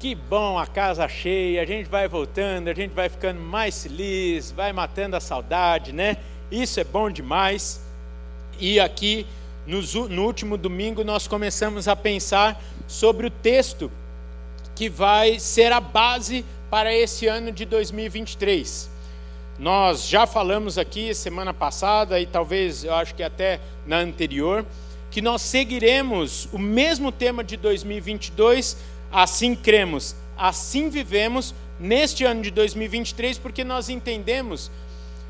Que bom, a casa cheia, a gente vai voltando, a gente vai ficando mais feliz, vai matando a saudade, né? Isso é bom demais. E aqui, no, último domingo, nós começamos a pensar sobre o texto que vai ser a base para esse ano de 2023. Nós já falamos aqui semana passada e talvez eu acho que até na anterior que nós seguiremos o mesmo tema de 2022 Assim cremos, assim vivemos neste ano de 2023, porque nós entendemos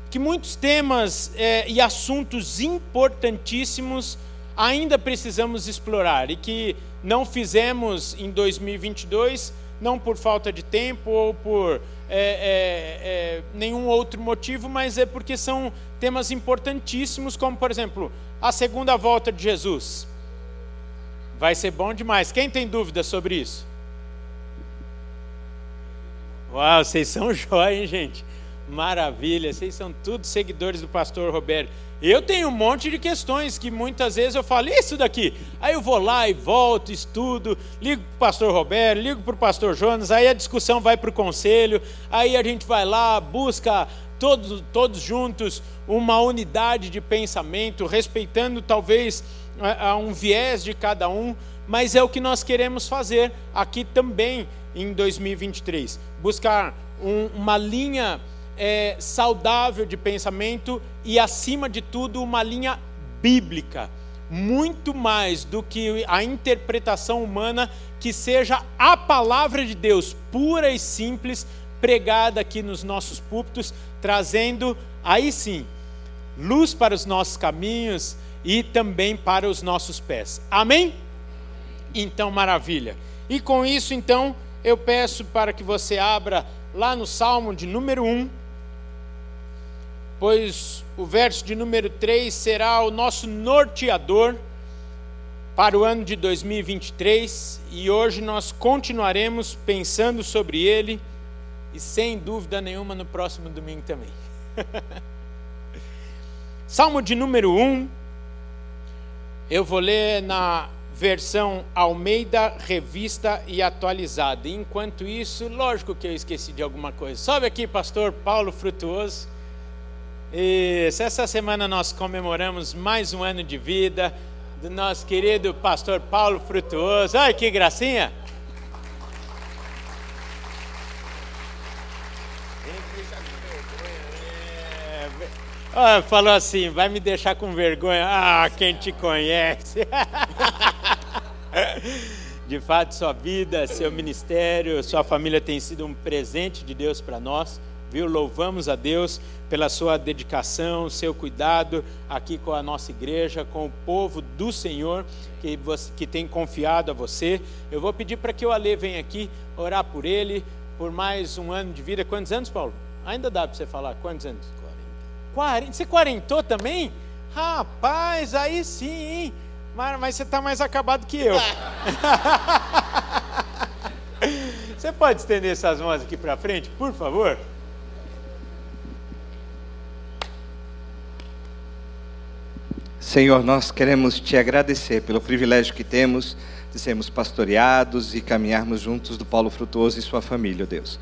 que muitos temas é, e assuntos importantíssimos ainda precisamos explorar e que não fizemos em 2022, não por falta de tempo ou por é, é, nenhum outro motivo, mas é porque são temas importantíssimos, como por exemplo a segunda volta de Jesus. Vai ser bom demais. Quem tem dúvida sobre isso? Uau, vocês são jóia, hein, gente? Maravilha, vocês são todos seguidores do pastor Roberto. Eu tenho um monte de questões que muitas vezes eu falo, isso daqui. Aí eu vou lá e volto, estudo, ligo para o pastor Roberto, ligo para o pastor Jonas, aí a discussão vai para o conselho, aí a gente vai lá, busca todos, todos juntos uma unidade de pensamento, respeitando talvez um viés de cada um, mas é o que nós queremos fazer aqui também em 2023. Buscar um, uma linha é, saudável de pensamento e, acima de tudo, uma linha bíblica. Muito mais do que a interpretação humana, que seja a palavra de Deus, pura e simples, pregada aqui nos nossos púlpitos, trazendo, aí sim, luz para os nossos caminhos e também para os nossos pés. Amém? Então, maravilha. E com isso, então, eu peço para que você abra lá no Salmo de número 1, pois o verso de número 3 será o nosso norteador para o ano de 2023 e hoje nós continuaremos pensando sobre ele e sem dúvida nenhuma no próximo domingo também. Salmo de número 1, eu vou ler na versão Almeida Revista e Atualizada. Enquanto isso, lógico que eu esqueci de alguma coisa. Sobe aqui, pastor Paulo Frutuoso. Isso, essa semana nós comemoramos mais um ano de vida do nosso querido pastor Paulo Frutuoso. Ai, que gracinha! Ah, falou assim, vai me deixar com vergonha. Ah, quem te conhece. De fato, sua vida, seu ministério, sua família tem sido um presente de Deus para nós. Viu? Louvamos a Deus pela sua dedicação, seu cuidado aqui com a nossa igreja, com o povo do Senhor que, você, que tem confiado a você. Eu vou pedir para que o Ale venha aqui orar por ele, por mais um ano de vida. Quantos anos, Paulo? Ainda dá para você falar? Quantos anos? 40. Você quarentou também? Rapaz, aí sim, hein? Mas, mas você está mais acabado que eu. você pode estender essas mãos aqui para frente, por favor? Senhor, nós queremos te agradecer pelo privilégio que temos de sermos pastoreados e caminharmos juntos do Paulo Frutuoso e sua família, Deus.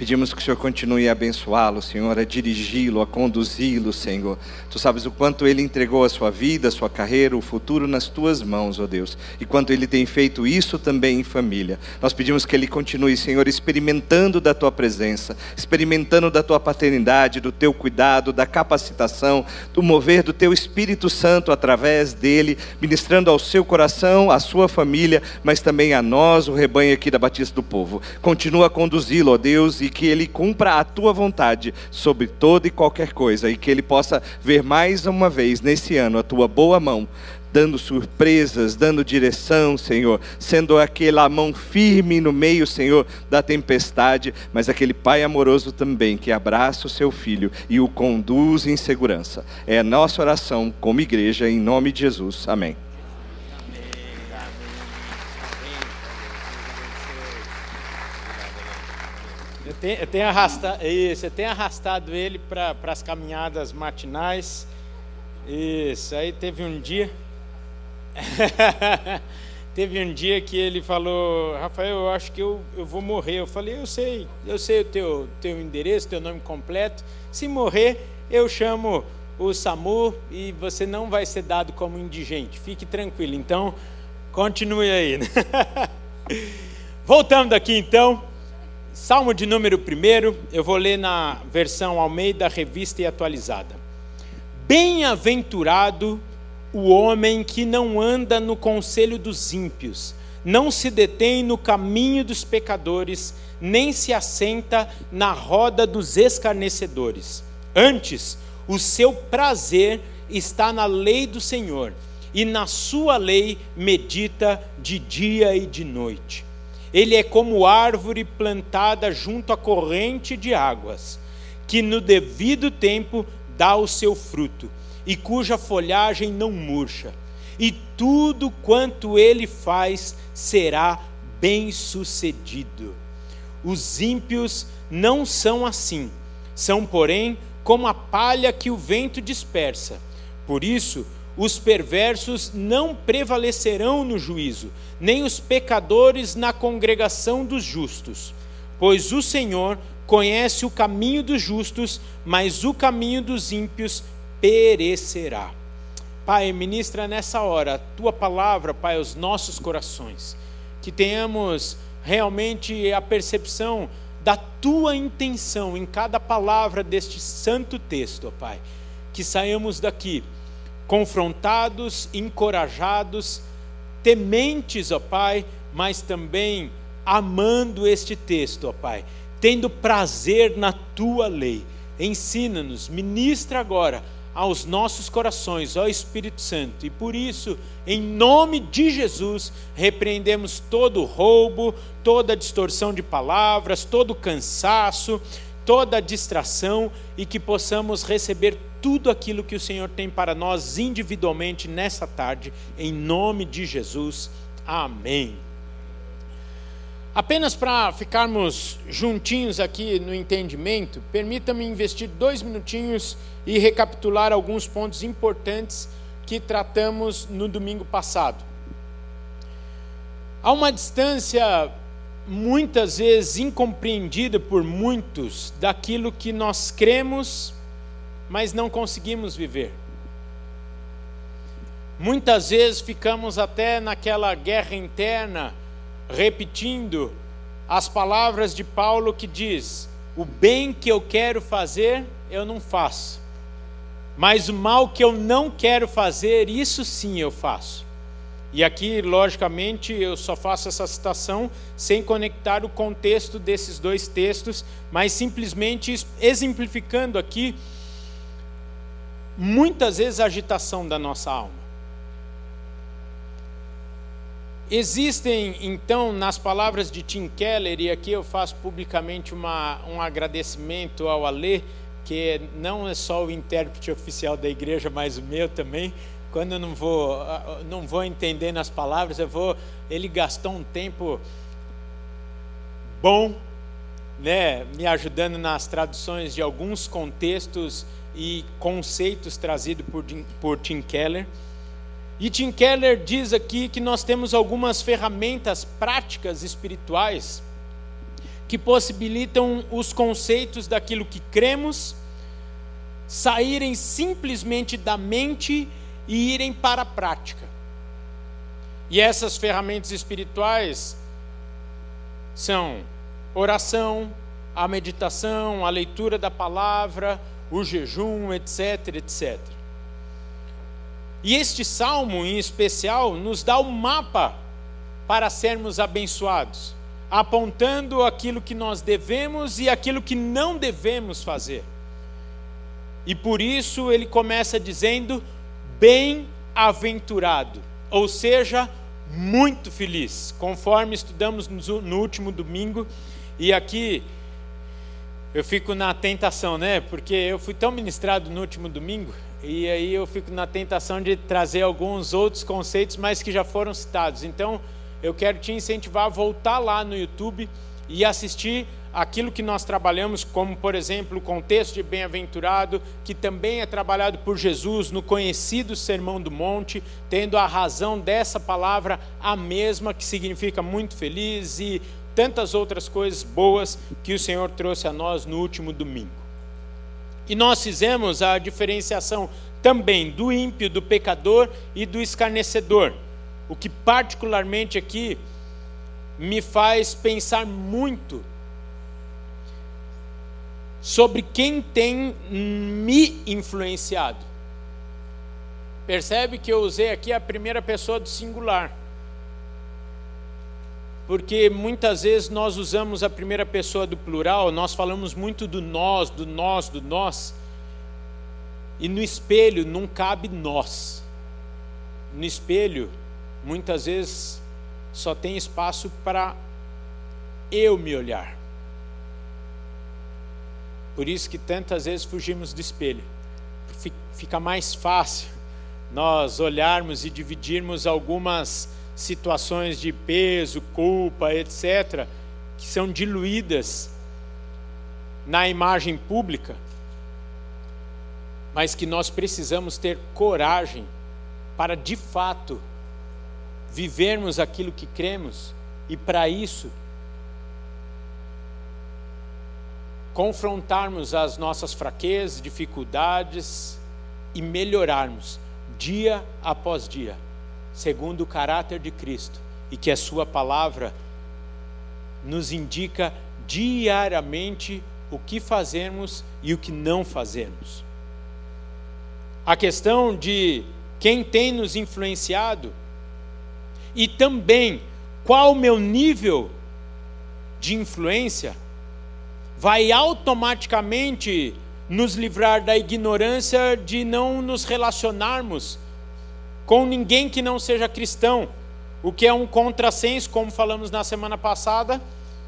Pedimos que o Senhor continue a abençoá-lo, Senhor, a dirigi-lo, a conduzi-lo, Senhor. Tu sabes o quanto ele entregou a sua vida, a sua carreira, o futuro nas tuas mãos, ó Deus. E quanto ele tem feito isso também em família. Nós pedimos que ele continue, Senhor, experimentando da tua presença, experimentando da tua paternidade, do teu cuidado, da capacitação, do mover do teu Espírito Santo através dele, ministrando ao seu coração, à sua família, mas também a nós, o rebanho aqui da Batista do Povo. Continua a conduzi-lo, ó Deus, e que ele cumpra a tua vontade sobre toda e qualquer coisa e que ele possa ver mais uma vez nesse ano a tua boa mão dando surpresas, dando direção, Senhor, sendo aquela mão firme no meio, Senhor, da tempestade, mas aquele Pai amoroso também que abraça o seu filho e o conduz em segurança. É a nossa oração como igreja, em nome de Jesus. Amém. Tenho arrastado, isso, tenho arrastado ele para as caminhadas matinais. Isso, aí teve um dia. Teve um dia que ele falou, Rafael, eu acho que eu, eu vou morrer. Eu falei, eu sei, eu sei o teu, teu endereço, teu nome completo. Se morrer, eu chamo o SAMU e você não vai ser dado como indigente. Fique tranquilo. Então, continue aí. Voltando aqui então, Salmo de número 1, eu vou ler na versão Almeida, revista e atualizada. Bem-aventurado o homem que não anda no conselho dos ímpios, não se detém no caminho dos pecadores, nem se assenta na roda dos escarnecedores. Antes, o seu prazer está na lei do Senhor, e na sua lei medita de dia e de noite. Ele é como árvore plantada junto à corrente de águas, que no devido tempo dá o seu fruto e cuja folhagem não murcha, e tudo quanto ele faz será bem-sucedido. Os ímpios não são assim, são, porém, como a palha que o vento dispersa. Por isso, os perversos não prevalecerão no juízo, nem os pecadores na congregação dos justos. Pois o Senhor conhece o caminho dos justos, mas o caminho dos ímpios perecerá. Pai, ministra nessa hora a tua palavra, Pai, aos nossos corações. Que tenhamos realmente a percepção da tua intenção em cada palavra deste santo texto, Pai. Que saiamos daqui confrontados, encorajados, tementes, ó Pai, mas também amando este texto, ó Pai, tendo prazer na tua lei. Ensina-nos, ministra agora aos nossos corações, ó Espírito Santo. E por isso, em nome de Jesus, repreendemos todo roubo, toda distorção de palavras, todo cansaço, toda distração e que possamos receber tudo aquilo que o Senhor tem para nós individualmente nessa tarde, em nome de Jesus. Amém. Apenas para ficarmos juntinhos aqui no entendimento, permita-me investir dois minutinhos e recapitular alguns pontos importantes que tratamos no domingo passado. Há uma distância muitas vezes incompreendida por muitos daquilo que nós cremos, mas não conseguimos viver. Muitas vezes ficamos até naquela guerra interna repetindo as palavras de Paulo que diz: O bem que eu quero fazer, eu não faço. Mas o mal que eu não quero fazer, isso sim eu faço. E aqui, logicamente, eu só faço essa citação sem conectar o contexto desses dois textos, mas simplesmente exemplificando aqui muitas vezes a agitação da nossa alma. Existem, então, nas palavras de Tim Keller, e aqui eu faço publicamente uma, um agradecimento ao Alê, que não é só o intérprete oficial da igreja, mas o meu também. Quando eu não vou, não vou entendendo as palavras, eu vou. Ele gastou um tempo bom, né, me ajudando nas traduções de alguns contextos e conceitos trazidos por, por Tim Keller. E Tim Keller diz aqui que nós temos algumas ferramentas práticas espirituais que possibilitam os conceitos daquilo que cremos saírem simplesmente da mente e irem para a prática. E essas ferramentas espirituais são oração, a meditação, a leitura da palavra, o jejum, etc, etc. E este salmo, em especial, nos dá um mapa para sermos abençoados, apontando aquilo que nós devemos e aquilo que não devemos fazer. E por isso ele começa dizendo: bem-aventurado, ou seja, muito feliz, conforme estudamos no último domingo. E aqui eu fico na tentação, né? Porque eu fui tão ministrado no último domingo e aí eu fico na tentação de trazer alguns outros conceitos, mas que já foram citados. Então, eu quero te incentivar a voltar lá no YouTube e assistir aquilo que nós trabalhamos, como por exemplo o contexto de bem-aventurado, que também é trabalhado por Jesus no conhecido Sermão do Monte, tendo a razão dessa palavra a mesma, que significa muito feliz, e tantas outras coisas boas que o Senhor trouxe a nós no último domingo. E nós fizemos a diferenciação também do ímpio, do pecador e do escarnecedor, o que particularmente aqui me faz pensar muito sobre quem tem me influenciado. Percebe que eu usei aqui a primeira pessoa do singular. Porque muitas vezes nós usamos a primeira pessoa do plural, nós falamos muito do nós, do nós, do nós. E no espelho não cabe nós. No espelho, muitas vezes só tem espaço para eu me olhar. Por isso que tantas vezes fugimos do espelho. Fica mais fácil nós olharmos e dividirmos algumas situações de peso, culpa, etc., que são diluídas na imagem pública, mas que nós precisamos ter coragem para de fato vivermos aquilo que cremos e para isso confrontarmos as nossas fraquezas, dificuldades e melhorarmos dia após dia, segundo o caráter de Cristo, e que a Sua palavra nos indica diariamente o que fazemos e o que não fazemos. A questão de quem tem nos influenciado e também qual o meu nível de influência vai automaticamente nos livrar da ignorância de não nos relacionarmos com ninguém que não seja cristão, o que é um contrassenso, como falamos na semana passada,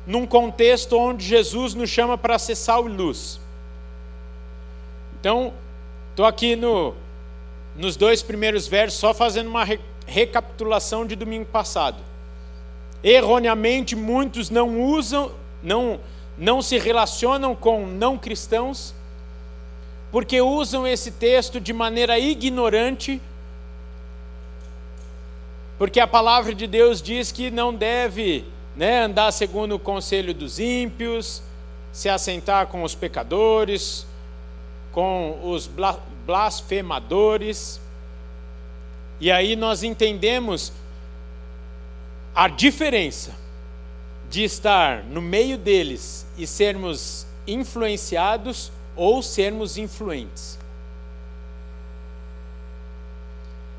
num contexto onde Jesus nos chama para ser sal e luz. Então, estou aqui no, nos dois primeiros versos, só fazendo uma re, recapitulação de domingo passado. Erroneamente, muitos não usam, não não se relacionam com não cristãos, porque usam esse texto de maneira ignorante, porque a palavra de Deus diz que não deve né, andar segundo o conselho dos ímpios, se assentar com os pecadores, com os blasfemadores. E aí nós entendemos a diferença de estar no meio deles e sermos influenciados ou sermos influentes.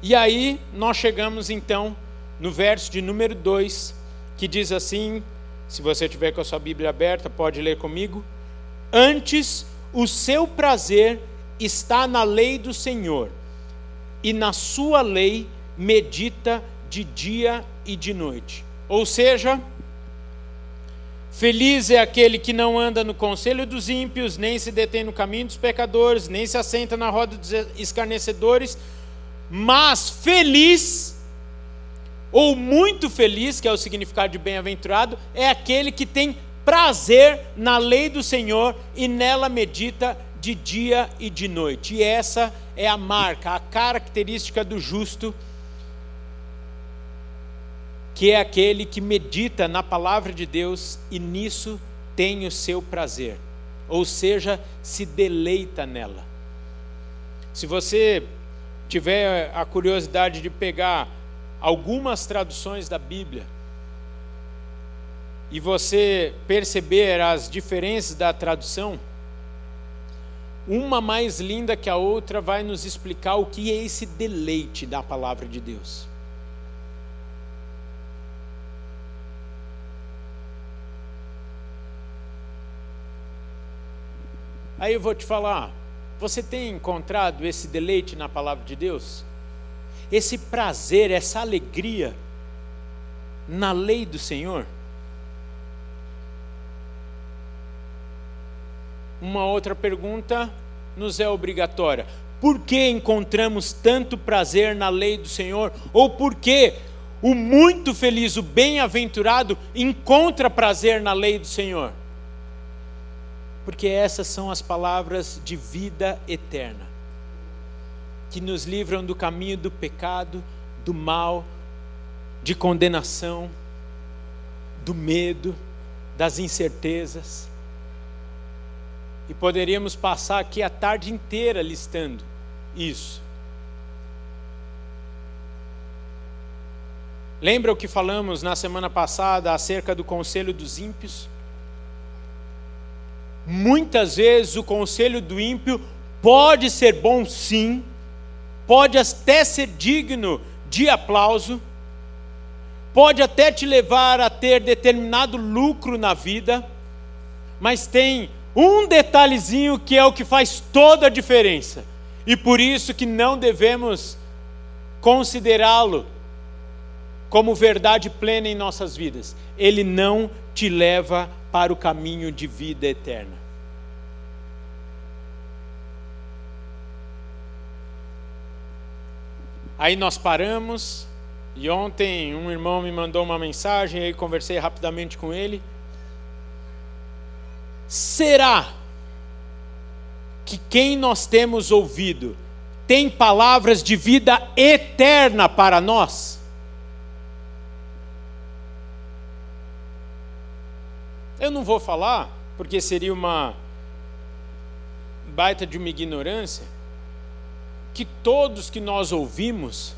E aí nós chegamos então no verso de número 2, que diz assim: se você tiver com a sua Bíblia aberta, pode ler comigo. Antes o seu prazer está na lei do Senhor, e na sua lei medita de dia e de noite. Ou seja, Feliz é aquele que não anda no conselho dos ímpios, nem se detém no caminho dos pecadores, nem se assenta na roda dos escarnecedores, mas feliz, ou muito feliz, que é o significado de bem-aventurado, é aquele que tem prazer na lei do Senhor e nela medita de dia e de noite. E essa é a marca, a característica do justo que é aquele que medita na palavra de Deus e nisso tem o seu prazer, ou seja, se deleita nela. Se você tiver a curiosidade de pegar algumas traduções da Bíblia e você perceber as diferenças da tradução, uma mais linda que a outra vai nos explicar o que é esse deleite da palavra de Deus. Aí eu vou te falar, você tem encontrado esse deleite na palavra de Deus? Esse prazer, essa alegria na lei do Senhor? Uma outra pergunta nos é obrigatória. Por que encontramos tanto prazer na lei do Senhor? Ou por que o muito feliz, o bem-aventurado, encontra prazer na lei do Senhor. Porque essas são as palavras de vida eterna, que nos livram do caminho do pecado, do mal, de condenação, do medo, das incertezas. E poderíamos passar aqui a tarde inteira listando isso. Lembra o que falamos na semana passada acerca do conselho dos ímpios? Muitas vezes o conselho do ímpio pode ser bom, sim, pode até ser digno de aplauso, pode até te levar a ter determinado lucro na vida, mas tem um detalhezinho que é o que faz toda a diferença, e por isso que não devemos considerá-lo como verdade plena em nossas vidas. Ele não te leva para o caminho de vida eterna. Aí nós paramos, e ontem um irmão me mandou uma mensagem, aí conversei rapidamente com ele. Será que quem nós temos ouvido tem palavras de vida eterna para nós? Eu não vou falar, porque seria uma baita de uma ignorância, que todos que nós ouvimos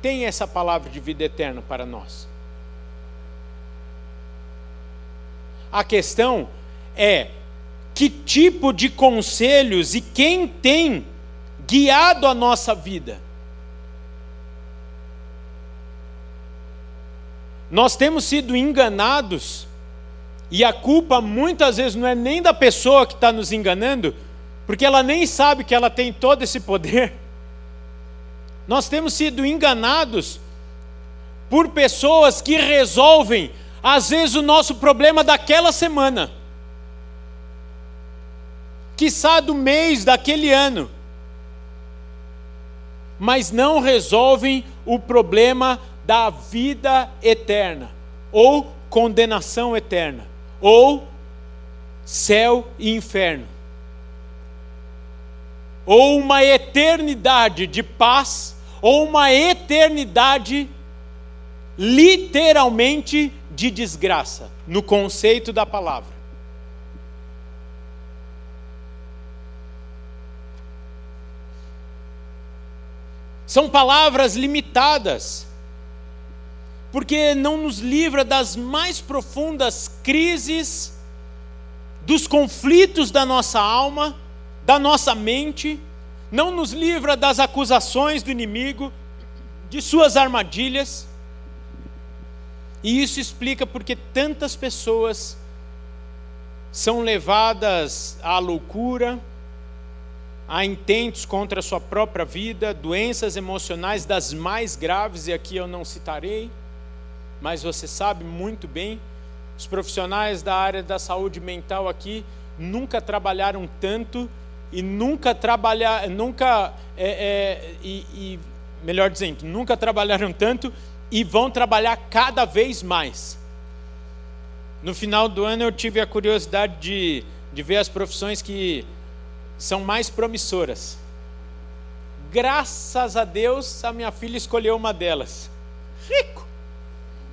têm essa palavra de vida eterna para nós. A questão é que tipo de conselhos e quem tem guiado a nossa vida. Nós temos sido enganados e a culpa muitas vezes não é nem da pessoa que está nos enganando, porque ela nem sabe que ela tem todo esse poder. Nós temos sido enganados por pessoas que resolvem, às vezes, o nosso problema daquela semana, quiçá do mês, daquele ano, mas não resolvem o problema da vida eterna ou condenação eterna ou céu e inferno, ou uma eternidade de paz, ou uma eternidade literalmente de desgraça, no conceito da palavra. São palavras limitadas porque não nos livra das mais profundas crises, dos conflitos da nossa alma, da nossa mente, não nos livra das acusações do inimigo, de suas armadilhas. E isso explica porque tantas pessoas são levadas à loucura, a intentos contra a sua própria vida, doenças emocionais das mais graves, e aqui eu não citarei mas você sabe muito bem, os profissionais da área da saúde mental aqui nunca trabalharam tanto e nunca trabalhar, nunca é, é, e, e, melhor dizendo, nunca trabalharam tanto e vão trabalhar cada vez mais. No final do ano eu tive a curiosidade de, de ver as profissões que são mais promissoras. Graças a Deus, a minha filha escolheu uma delas. Rico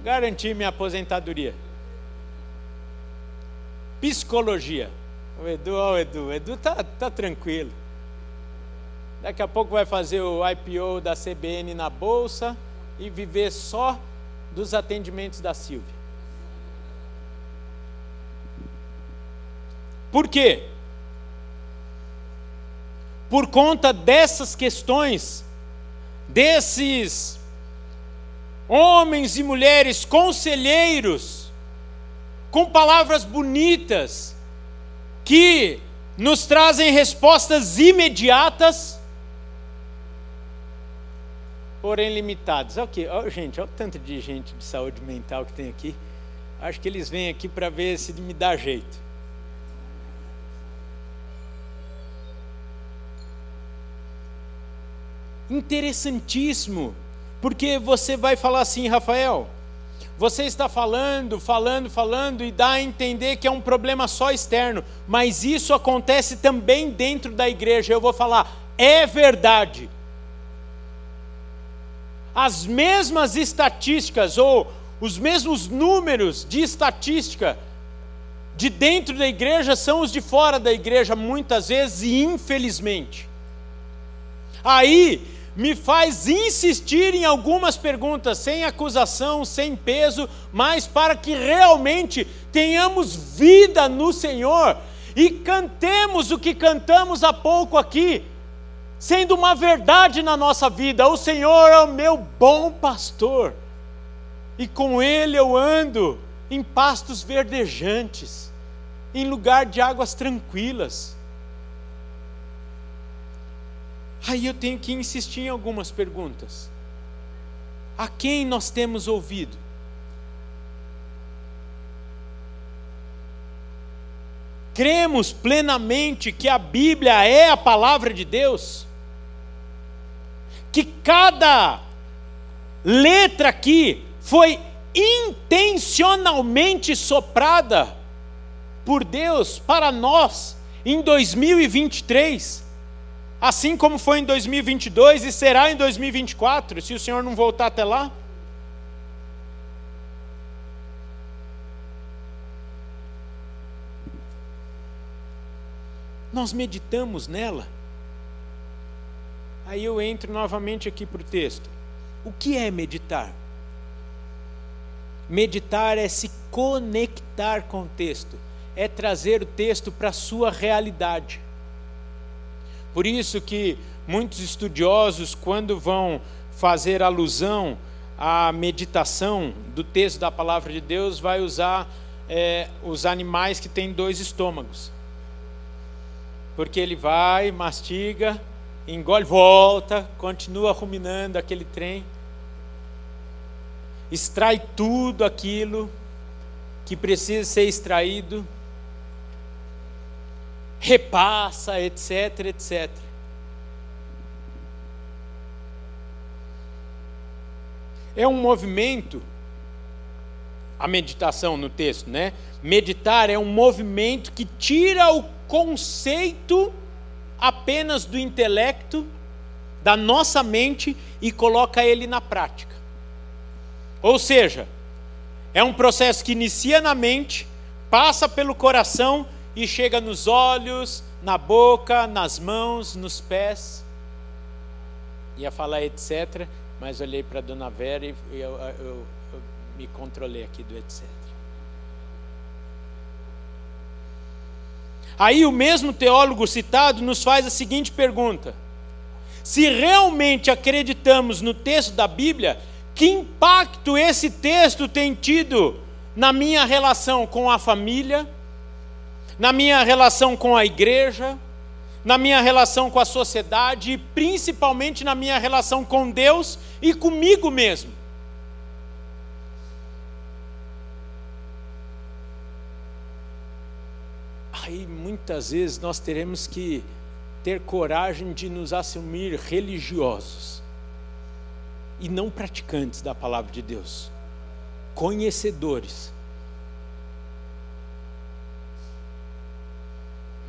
garantir minha aposentadoria. Psicologia. O Edu, o Edu, o Edu tá, tá tranquilo. Daqui a pouco vai fazer o IPO da CBN na bolsa e viver só dos atendimentos da Silvia. Por quê? Por conta dessas questões, desses homens e mulheres conselheiros, com palavras bonitas, que nos trazem respostas imediatas, porém limitadas. Ok, oh, gente, olha o tanto de gente de saúde mental que tem aqui. Acho que eles vêm aqui para ver se me dá jeito. Interessantíssimo Porque você vai falar assim, Rafael, você está falando, falando, falando e dá a entender que é um problema só externo, mas isso acontece também dentro da igreja. Eu vou falar, é verdade. As mesmas estatísticas ou os mesmos números de estatística de dentro da igreja são os de fora da igreja, muitas vezes, e infelizmente. Aí me faz insistir em algumas perguntas, sem acusação, sem peso, mas para que realmente tenhamos vida no Senhor e cantemos o que cantamos há pouco aqui, sendo uma verdade na nossa vida: o Senhor é o meu bom pastor, e com Ele eu ando em pastos verdejantes, em lugar de águas tranquilas. Aí eu tenho que insistir em algumas perguntas. A quem nós temos ouvido? Cremos plenamente que a Bíblia é a palavra de Deus? Que cada letra aqui foi intencionalmente soprada por Deus para nós em 2023? Assim como foi em 2022 e será em 2024, se o Senhor não voltar até lá? Nós meditamos nela. Aí eu entro novamente aqui para o texto. O que é meditar? Meditar é se conectar com o texto, é trazer o texto para a sua realidade. Por isso que muitos estudiosos, quando vão fazer alusão à meditação do texto da palavra de Deus, vai usar é, os animais que têm dois estômagos. Porque ele vai, mastiga, engole, volta, continua ruminando aquele trem, extrai tudo aquilo que precisa ser extraído repassa, etc, etc. É um movimento, a meditação no texto, né? Meditar é um movimento que tira o conceito apenas do intelecto, da nossa mente e coloca ele na prática. Ou seja, é um processo que inicia na mente, passa pelo coração e chega nos olhos, na boca, nas mãos, nos pés. Ia falar etc., mas olhei para dona Vera e eu, eu, eu, eu me controlei aqui do etc. Aí o mesmo teólogo citado nos faz a seguinte pergunta: se realmente acreditamos no texto da Bíblia, que impacto esse texto tem tido na minha relação com a família, na minha relação com a igreja, na minha relação com a sociedade e principalmente na minha relação com Deus e comigo mesmo. Aí muitas vezes nós teremos que ter coragem de nos assumir religiosos e não praticantes da palavra de Deus, conhecedores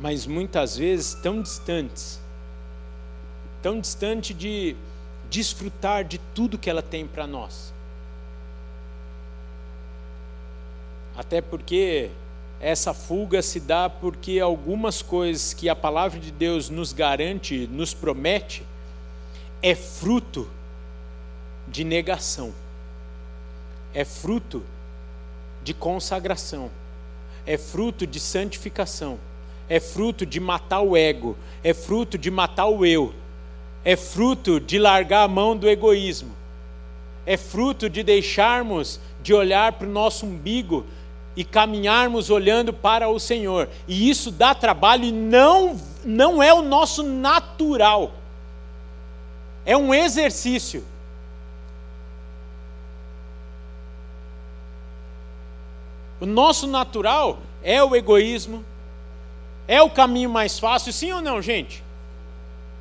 mas muitas vezes tão distantes tão distante de desfrutar de tudo que ela tem para nós. Até porque essa fuga se dá porque algumas coisas que a palavra de Deus nos garante, nos promete, é fruto de negação, é fruto de consagração, é fruto de santificação é fruto de matar o ego, é fruto de matar o eu, é fruto de largar a mão do egoísmo, é fruto de deixarmos de olhar para o nosso umbigo e caminharmos olhando para o Senhor. E isso dá trabalho e não, não é o nosso natural, é um exercício. O nosso natural é o egoísmo, é o caminho mais fácil, sim ou não, gente?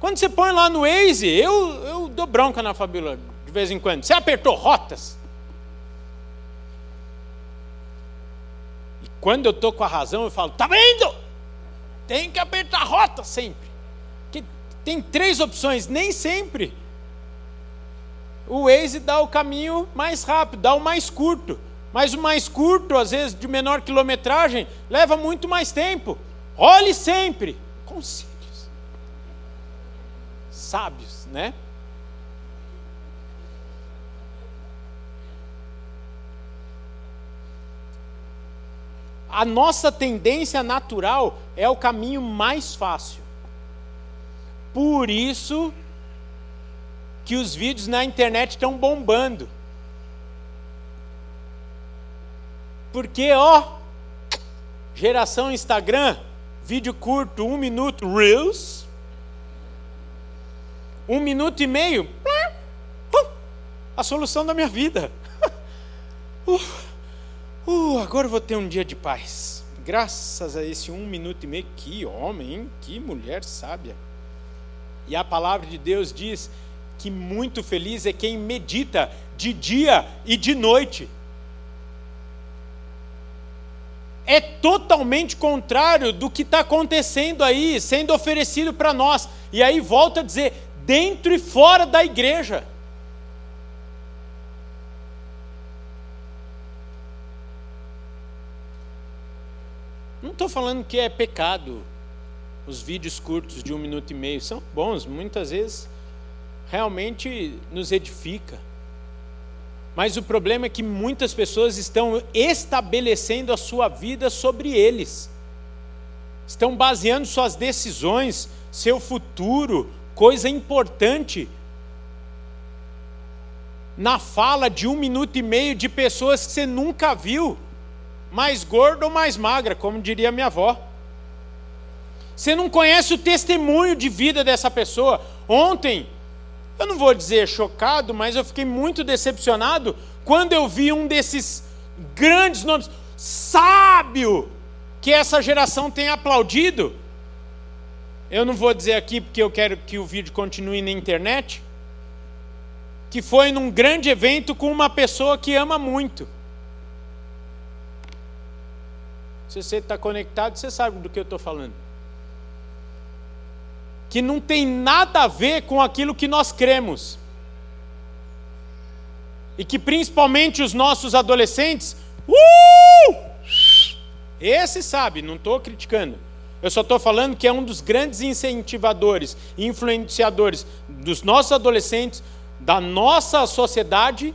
Quando você põe lá no Waze, eu, eu dou bronca na Fabíola de vez em quando. Você apertou rotas? E quando eu estou com a razão, eu falo, tá vendo? Tem que apertar rota sempre. Que tem três opções, nem sempre. O Waze dá o caminho mais rápido, dá o mais curto. Mas o mais curto, às vezes de menor quilometragem, leva muito mais tempo. Olhe sempre. Conselhos. Sábios, né? A nossa tendência natural é o caminho mais fácil. Por isso que os vídeos na internet estão bombando. Porque, ó, geração Instagram, vídeo curto, um minuto, Reels, um minuto e meio, a solução da minha vida. Uh, uh, agora eu vou ter um dia de paz. Graças a esse um minuto e meio, que homem, hein? que mulher sábia. E a palavra de Deus diz que muito feliz é quem medita de dia e de noite. É totalmente contrário do que está acontecendo aí, sendo oferecido para nós. E aí volta a dizer, dentro e fora da igreja. Não estou falando que é pecado os vídeos curtos de um minuto e meio, são bons, muitas vezes realmente nos edifica. Mas o problema é que muitas pessoas estão estabelecendo a sua vida sobre eles, estão baseando suas decisões, seu futuro, coisa importante, na fala de um minuto e meio de pessoas que você nunca viu, mais gorda ou mais magra, como diria minha avó. Você não conhece o testemunho de vida dessa pessoa. Ontem, eu não vou dizer chocado, mas eu fiquei muito decepcionado quando eu vi um desses grandes nomes, sábio, que essa geração tem aplaudido. Eu não vou dizer aqui porque eu quero que o vídeo continue na internet. Que foi num grande evento com uma pessoa que ama muito. Se você está conectado, você sabe do que eu estou falando que não tem nada a ver com aquilo que nós cremos. E que principalmente os nossos adolescentes, uh! Esse sabe, não estou criticando. Eu só estou falando que é um dos grandes incentivadores influenciadores dos nossos adolescentes, da nossa sociedade,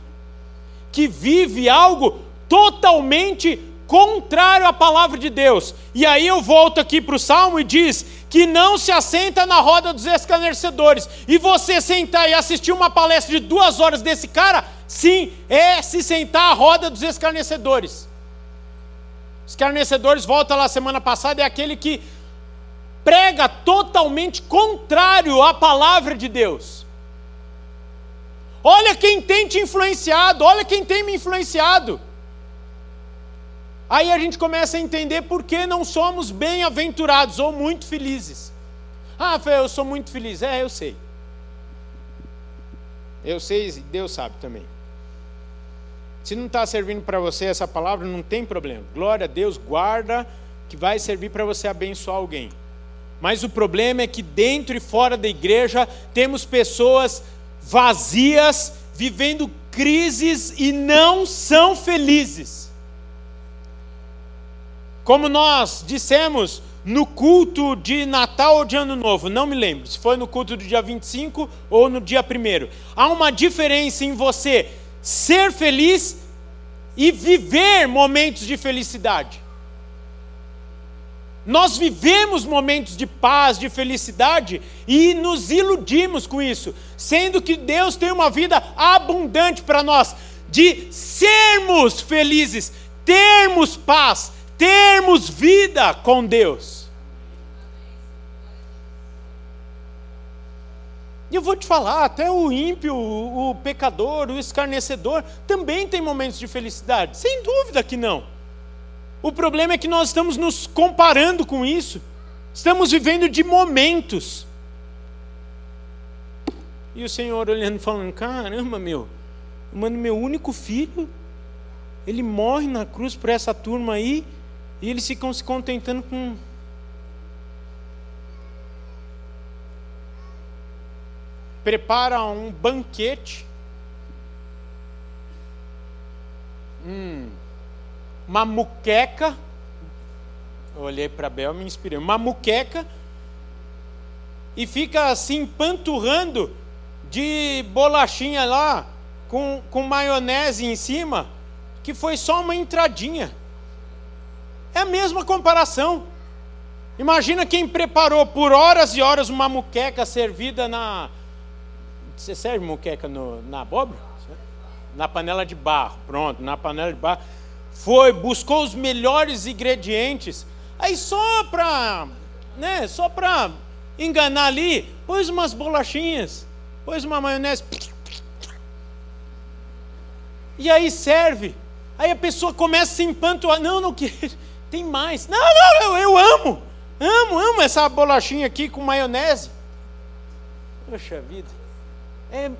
que vive algo totalmente contrário à palavra de Deus. E aí eu volto aqui para o Salmo e diz que não se assenta na roda dos escarnecedores. E você sentar e assistir uma palestra de duas horas desse cara, sim, é se sentar à roda dos escarnecedores. Escarnecedores, volta lá semana passada, é aquele que prega totalmente contrário à palavra de Deus. Olha quem tem te influenciado, olha quem tem me influenciado. Aí a gente começa a entender por que não somos bem-aventurados ou muito felizes. Ah, Fê, eu sou muito feliz. É, eu sei. Eu sei, Deus sabe também. Se não está servindo para você essa palavra, não tem problema. Glória a Deus, guarda que vai servir para você abençoar alguém. Mas o problema é que dentro e fora da igreja temos pessoas vazias, vivendo crises e não são felizes. Como nós dissemos no culto de Natal ou de Ano Novo, não me lembro se foi no culto do dia 25 ou no dia 1. Há uma diferença em você ser feliz e viver momentos de felicidade. Nós vivemos momentos de paz, de felicidade e nos iludimos com isso, sendo que Deus tem uma vida abundante para nós, de sermos felizes, termos paz, termos vida com Deus. E eu vou te falar, até o ímpio, o pecador, o escarnecedor, também tem momentos de felicidade, sem dúvida que não. O problema é que nós estamos nos comparando com isso, estamos vivendo de momentos. E o Senhor olhando falando: caramba, meu, mano, meu único filho, ele morre na cruz por essa turma aí, e eles ficam se contentando com. Prepara um banquete. Hum, uma muqueca. Olhei para Bel me inspirei. Uma muqueca. E fica assim, panturrando de bolachinha lá, com, com maionese em cima, que foi só uma entradinha. É a mesma comparação. Imagina quem preparou por horas e horas uma muqueca servida na. Você serve muqueca no, na abóbora? Na panela de barro. Pronto, na panela de barro. Foi, buscou os melhores ingredientes. Aí só para. Né, só para enganar ali, pôs umas bolachinhas, pôs uma maionese. E aí serve. Aí a pessoa começa a se empantuar. Não, não quero. Tem mais. Não, não, eu, eu amo. Amo, amo essa bolachinha aqui com maionese. Poxa vida. É,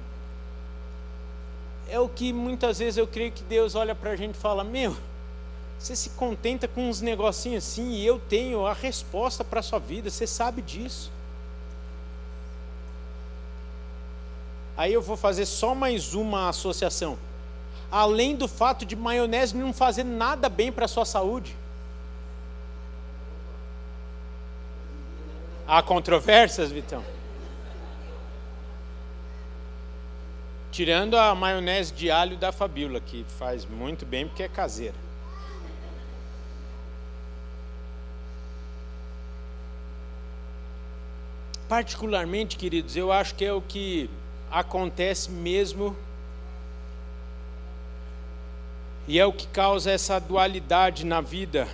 é o que muitas vezes eu creio que Deus olha para a gente e fala: Meu, você se contenta com uns negocinhos assim e eu tenho a resposta para a sua vida, você sabe disso. Aí eu vou fazer só mais uma associação. Além do fato de maionese não fazer nada bem para a sua saúde. Há controvérsias, Vitão? Tirando a maionese de alho da Fabíola, que faz muito bem porque é caseira. Particularmente, queridos, eu acho que é o que acontece mesmo. E é o que causa essa dualidade na vida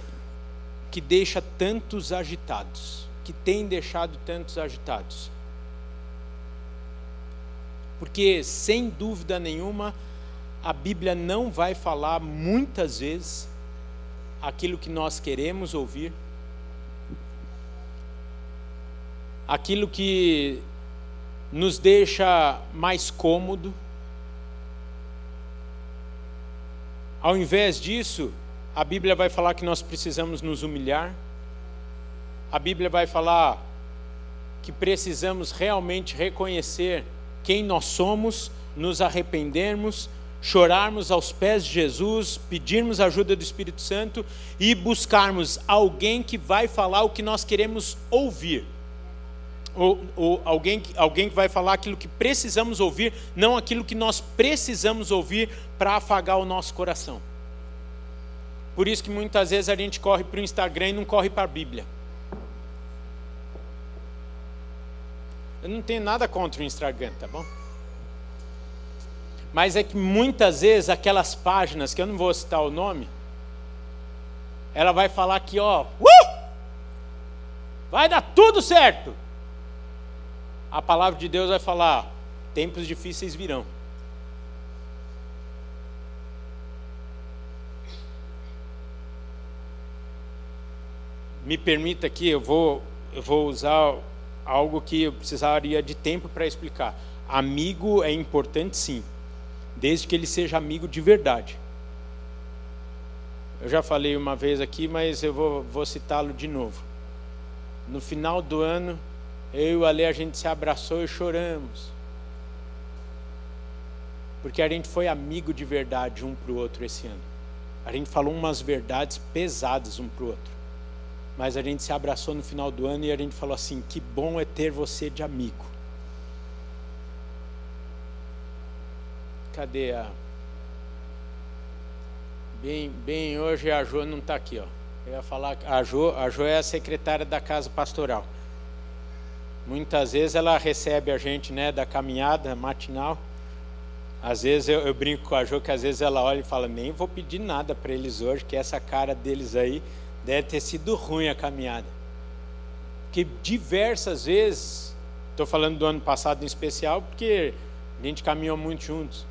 que deixa tantos agitados, que tem deixado tantos agitados. Porque, sem dúvida nenhuma, a Bíblia não vai falar muitas vezes aquilo que nós queremos ouvir, aquilo que nos deixa mais cômodo. Ao invés disso, a Bíblia vai falar que nós precisamos nos humilhar. A Bíblia vai falar que precisamos realmente reconhecer quem nós somos, nos arrependermos, chorarmos aos pés de Jesus, pedirmos ajuda do Espírito Santo e buscarmos alguém que vai falar o que nós queremos ouvir ou, ou alguém, alguém que vai falar aquilo que precisamos ouvir, não aquilo que nós precisamos ouvir para afagar o nosso coração. Por isso que muitas vezes a gente corre para o Instagram e não corre para a Bíblia. Eu não tenho nada contra o Instagram, tá bom? Mas é que muitas vezes aquelas páginas, que eu não vou citar o nome, ela vai falar que, ó, uh! vai dar tudo certo a palavra de Deus vai falar: tempos difíceis virão. Me permita aqui, eu vou, eu vou usar algo que eu precisaria de tempo para explicar. Amigo é importante sim, desde que ele seja amigo de verdade. Eu já falei uma vez aqui, mas eu vou, vou citá-lo de novo. No final do ano, eu e o Ale, a gente se abraçou e choramos. Porque a gente foi amigo de verdade um para o outro esse ano. A gente falou umas verdades pesadas um para o outro. Mas a gente se abraçou no final do ano e a gente falou assim: que bom é ter você de amigo. Cadê a. Bem, bem hoje a Jo não está aqui, ó. Eu ia falar, a Jo, a Jo é a secretária da casa pastoral. Muitas vezes ela recebe a gente né, da caminhada matinal. Às vezes eu, eu brinco com a Jo que às vezes ela olha e fala: Nem vou pedir nada para eles hoje, que essa cara deles aí deve ter sido ruim a caminhada. Porque diversas vezes, estou falando do ano passado em especial, porque a gente caminhou muito juntos.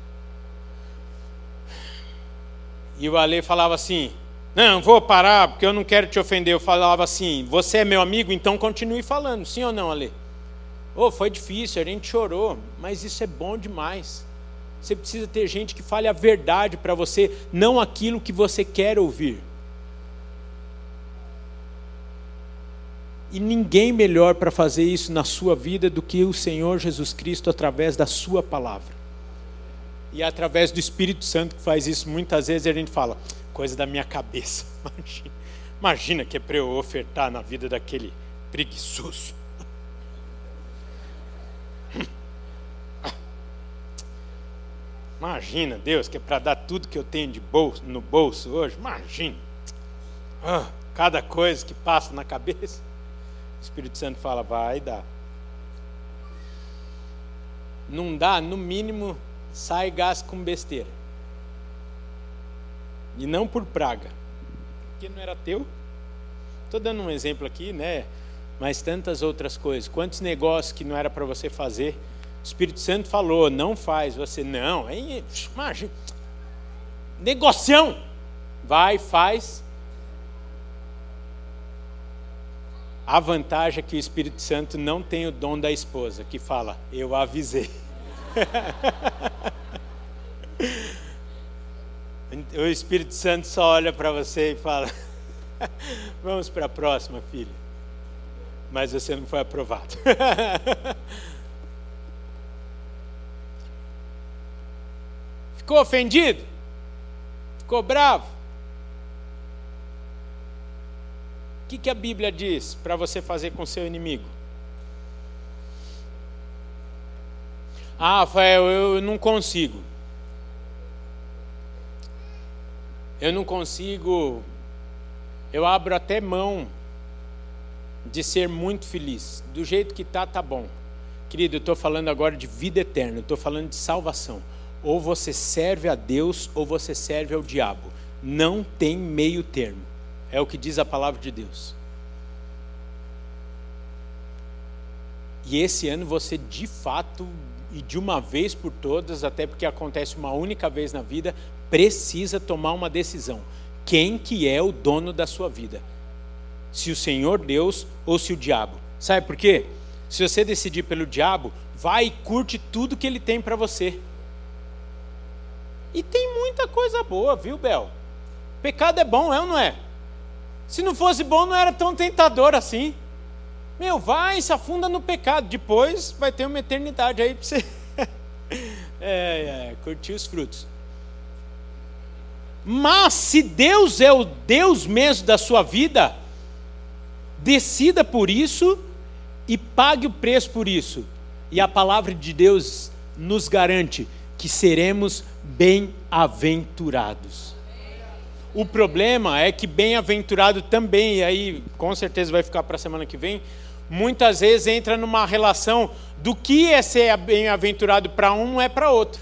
E o Ale falava assim: Não, vou parar porque eu não quero te ofender. Eu falava assim: Você é meu amigo, então continue falando, sim ou não, Ale? Oh, foi difícil, a gente chorou, mas isso é bom demais. Você precisa ter gente que fale a verdade para você, não aquilo que você quer ouvir. E ninguém melhor para fazer isso na sua vida do que o Senhor Jesus Cristo através da Sua palavra. E é através do Espírito Santo que faz isso. Muitas vezes a gente fala, coisa da minha cabeça. Imagina, imagina que é para eu ofertar na vida daquele preguiçoso. Imagina, Deus, que é para dar tudo que eu tenho de bolso, no bolso hoje. Imagina. Ah, cada coisa que passa na cabeça. Espírito Santo fala, vai dar. Não dá, no mínimo, sai gás com besteira. E não por praga. Porque não era teu. Estou dando um exemplo aqui, né? Mas tantas outras coisas. Quantos negócios que não era para você fazer o Espírito Santo falou, não faz. Você, não, imagina. Negocião. Vai, faz. A vantagem é que o Espírito Santo não tem o dom da esposa, que fala, eu avisei. o Espírito Santo só olha para você e fala: Vamos para a próxima, filho. Mas você não foi aprovado. Ficou ofendido? Ficou bravo? O que, que a Bíblia diz para você fazer com seu inimigo? Ah, Rafael, eu não consigo. Eu não consigo. Eu abro até mão de ser muito feliz. Do jeito que está, tá bom. Querido, eu estou falando agora de vida eterna, estou falando de salvação. Ou você serve a Deus ou você serve ao diabo. Não tem meio termo. É o que diz a palavra de Deus. E esse ano você de fato e de uma vez por todas, até porque acontece uma única vez na vida, precisa tomar uma decisão. Quem que é o dono da sua vida? Se o Senhor Deus ou se o diabo? Sabe por quê? Se você decidir pelo diabo, vai e curte tudo que ele tem para você. E tem muita coisa boa, viu, Bel? Pecado é bom, é ou não é? Se não fosse bom, não era tão tentador assim. Meu, vai, se afunda no pecado. Depois vai ter uma eternidade aí para você é, é, curtir os frutos. Mas se Deus é o Deus mesmo da sua vida, decida por isso e pague o preço por isso. E a palavra de Deus nos garante que seremos bem-aventurados. O problema é que bem-aventurado também, e aí com certeza vai ficar para a semana que vem, muitas vezes entra numa relação do que é ser bem-aventurado para um é para outro.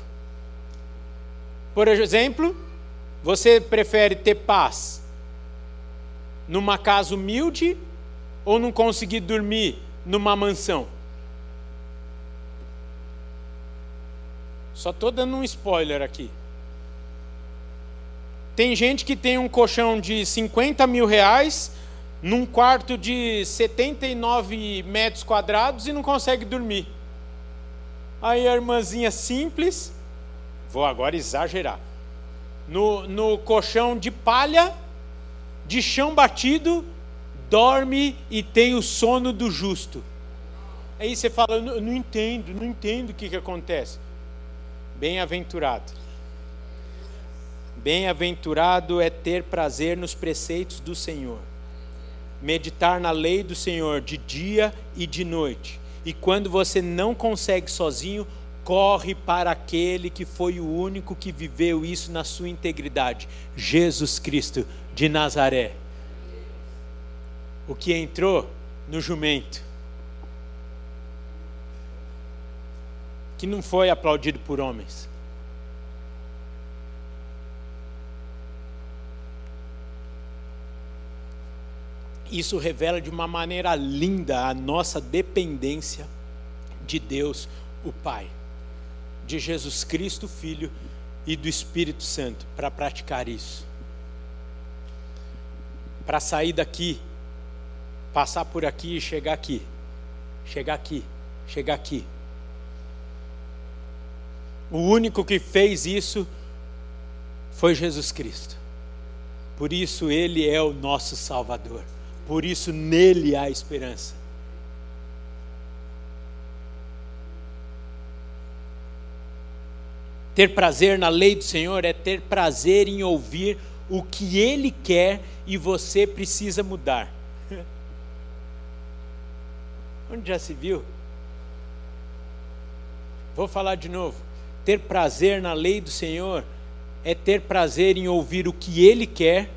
Por exemplo, você prefere ter paz numa casa humilde ou não conseguir dormir numa mansão? Só estou dando um spoiler aqui. Tem gente que tem um colchão de 50 mil reais num quarto de 79 metros quadrados e não consegue dormir. Aí a irmãzinha simples, vou agora exagerar, no, no colchão de palha, de chão batido, dorme e tem o sono do justo. Aí você fala, eu não entendo, não entendo o que, que acontece. Bem-aventurado. Bem-aventurado é ter prazer nos preceitos do Senhor, meditar na lei do Senhor de dia e de noite. E quando você não consegue sozinho, corre para aquele que foi o único que viveu isso na sua integridade, Jesus Cristo de Nazaré. O que entrou no jumento que não foi aplaudido por homens. Isso revela de uma maneira linda a nossa dependência de Deus, o Pai, de Jesus Cristo, Filho e do Espírito Santo, para praticar isso. Para sair daqui, passar por aqui e chegar aqui. Chegar aqui chegar aqui. O único que fez isso foi Jesus Cristo. Por isso ele é o nosso Salvador. Por isso nele há esperança. Ter prazer na lei do Senhor é ter prazer em ouvir o que Ele quer e você precisa mudar. Onde já se viu? Vou falar de novo. Ter prazer na lei do Senhor é ter prazer em ouvir o que Ele quer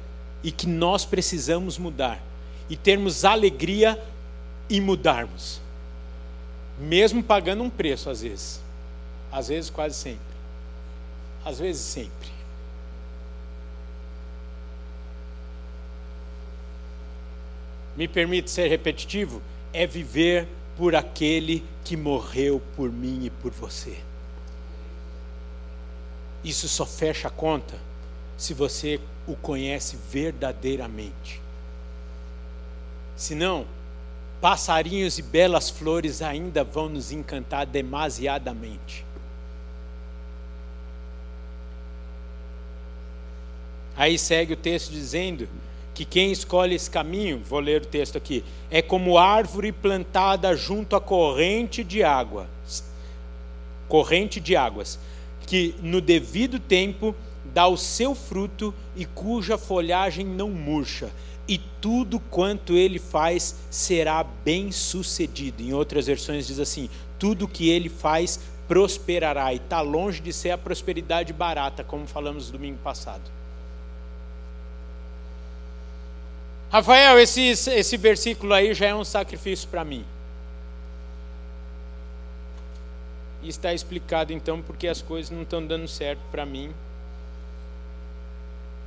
e que nós precisamos mudar. E termos alegria em mudarmos. Mesmo pagando um preço, às vezes. Às vezes, quase sempre. Às vezes, sempre. Me permite ser repetitivo? É viver por aquele que morreu por mim e por você. Isso só fecha a conta se você o conhece verdadeiramente. Senão, passarinhos e belas flores ainda vão nos encantar demasiadamente. Aí segue o texto dizendo que quem escolhe esse caminho, vou ler o texto aqui, é como árvore plantada junto à corrente de água, corrente de águas, que no devido tempo dá o seu fruto e cuja folhagem não murcha, e tudo quanto ele faz será bem sucedido. Em outras versões diz assim: tudo que ele faz prosperará, e está longe de ser a prosperidade barata, como falamos domingo passado. Rafael, esse, esse versículo aí já é um sacrifício para mim. E está explicado então porque as coisas não estão dando certo para mim.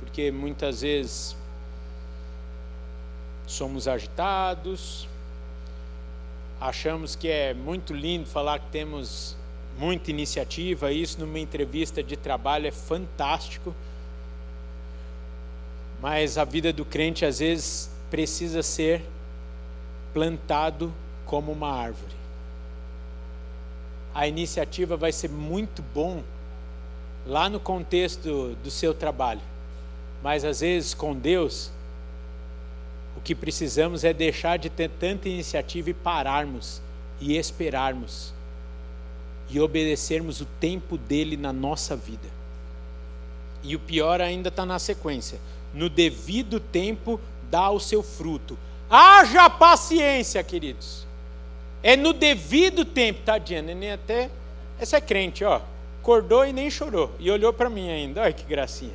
Porque muitas vezes somos agitados, achamos que é muito lindo falar que temos muita iniciativa, isso numa entrevista de trabalho é fantástico mas a vida do crente às vezes precisa ser plantado como uma árvore. A iniciativa vai ser muito bom lá no contexto do seu trabalho, mas às vezes com Deus o que precisamos é deixar de ter tanta iniciativa e pararmos e esperarmos e obedecermos o tempo dele na nossa vida. E o pior ainda está na sequência no devido tempo dá o seu fruto. Haja paciência, queridos. É no devido tempo, tadinha, neném até. Essa é crente, ó. Acordou e nem chorou. E olhou para mim ainda. Olha que gracinha.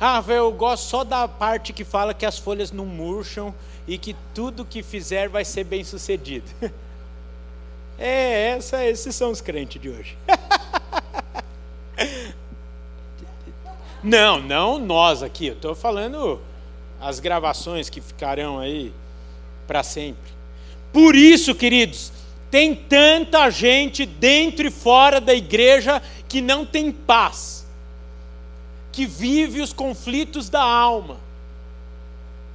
Ah, eu gosto só da parte que fala que as folhas não murcham e que tudo que fizer vai ser bem sucedido. É, essa, esses são os crentes de hoje. Não, não nós aqui. Eu estou falando as gravações que ficarão aí para sempre. Por isso, queridos, tem tanta gente dentro e fora da igreja que não tem paz, que vive os conflitos da alma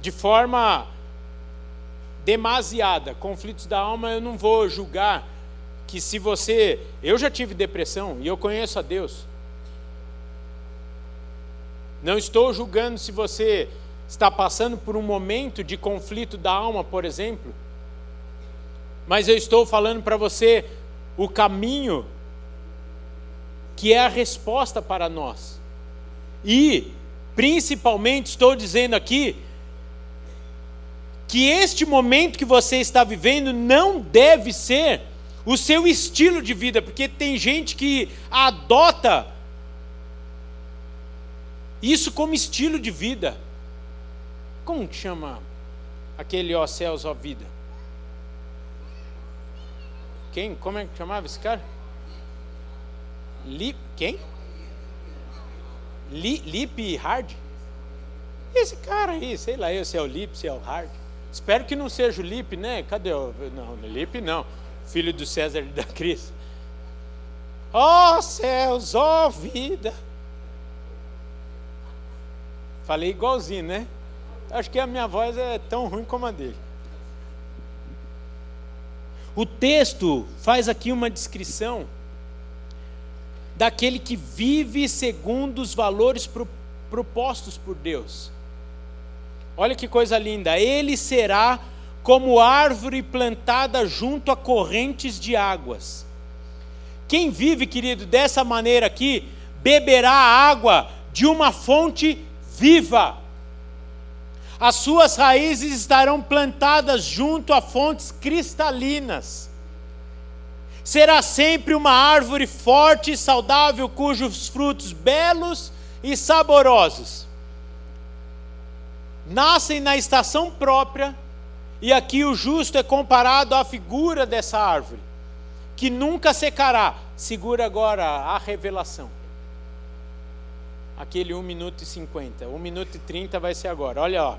de forma demasiada. Conflitos da alma eu não vou julgar que se você, eu já tive depressão e eu conheço a Deus. Não estou julgando se você está passando por um momento de conflito da alma, por exemplo. Mas eu estou falando para você o caminho que é a resposta para nós. E, principalmente, estou dizendo aqui que este momento que você está vivendo não deve ser o seu estilo de vida, porque tem gente que adota isso como estilo de vida. Como chama aquele ó céus, ó vida? Quem? Como é que chamava esse cara? Lip, quem? Li, Lip Hard? Esse cara aí, sei lá se é o Lip, se é o Hard. Espero que não seja o Lip, né? Cadê o. Não, Lip não. Filho do César e da Cris. Oh, céus, oh, vida. Falei igualzinho, né? Acho que a minha voz é tão ruim como a dele. O texto faz aqui uma descrição daquele que vive segundo os valores propostos por Deus. Olha que coisa linda! Ele será como árvore plantada junto a correntes de águas. Quem vive, querido, dessa maneira aqui, beberá água de uma fonte viva. As suas raízes estarão plantadas junto a fontes cristalinas. Será sempre uma árvore forte e saudável, cujos frutos belos e saborosos nascem na estação própria, e aqui o justo é comparado à figura dessa árvore, que nunca secará. Segura agora a revelação. Aquele 1 minuto e 50. 1 minuto e 30 vai ser agora. Olha, ó.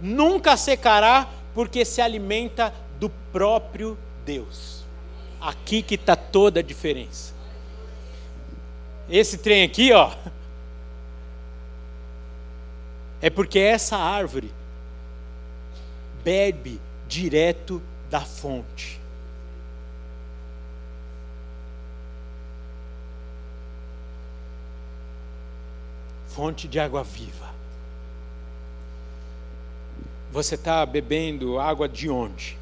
Nunca secará, porque se alimenta do próprio Deus. Aqui que está toda a diferença. Esse trem aqui, ó, é porque essa árvore bebe direto da fonte. Fonte de água viva. Você está bebendo água de onde?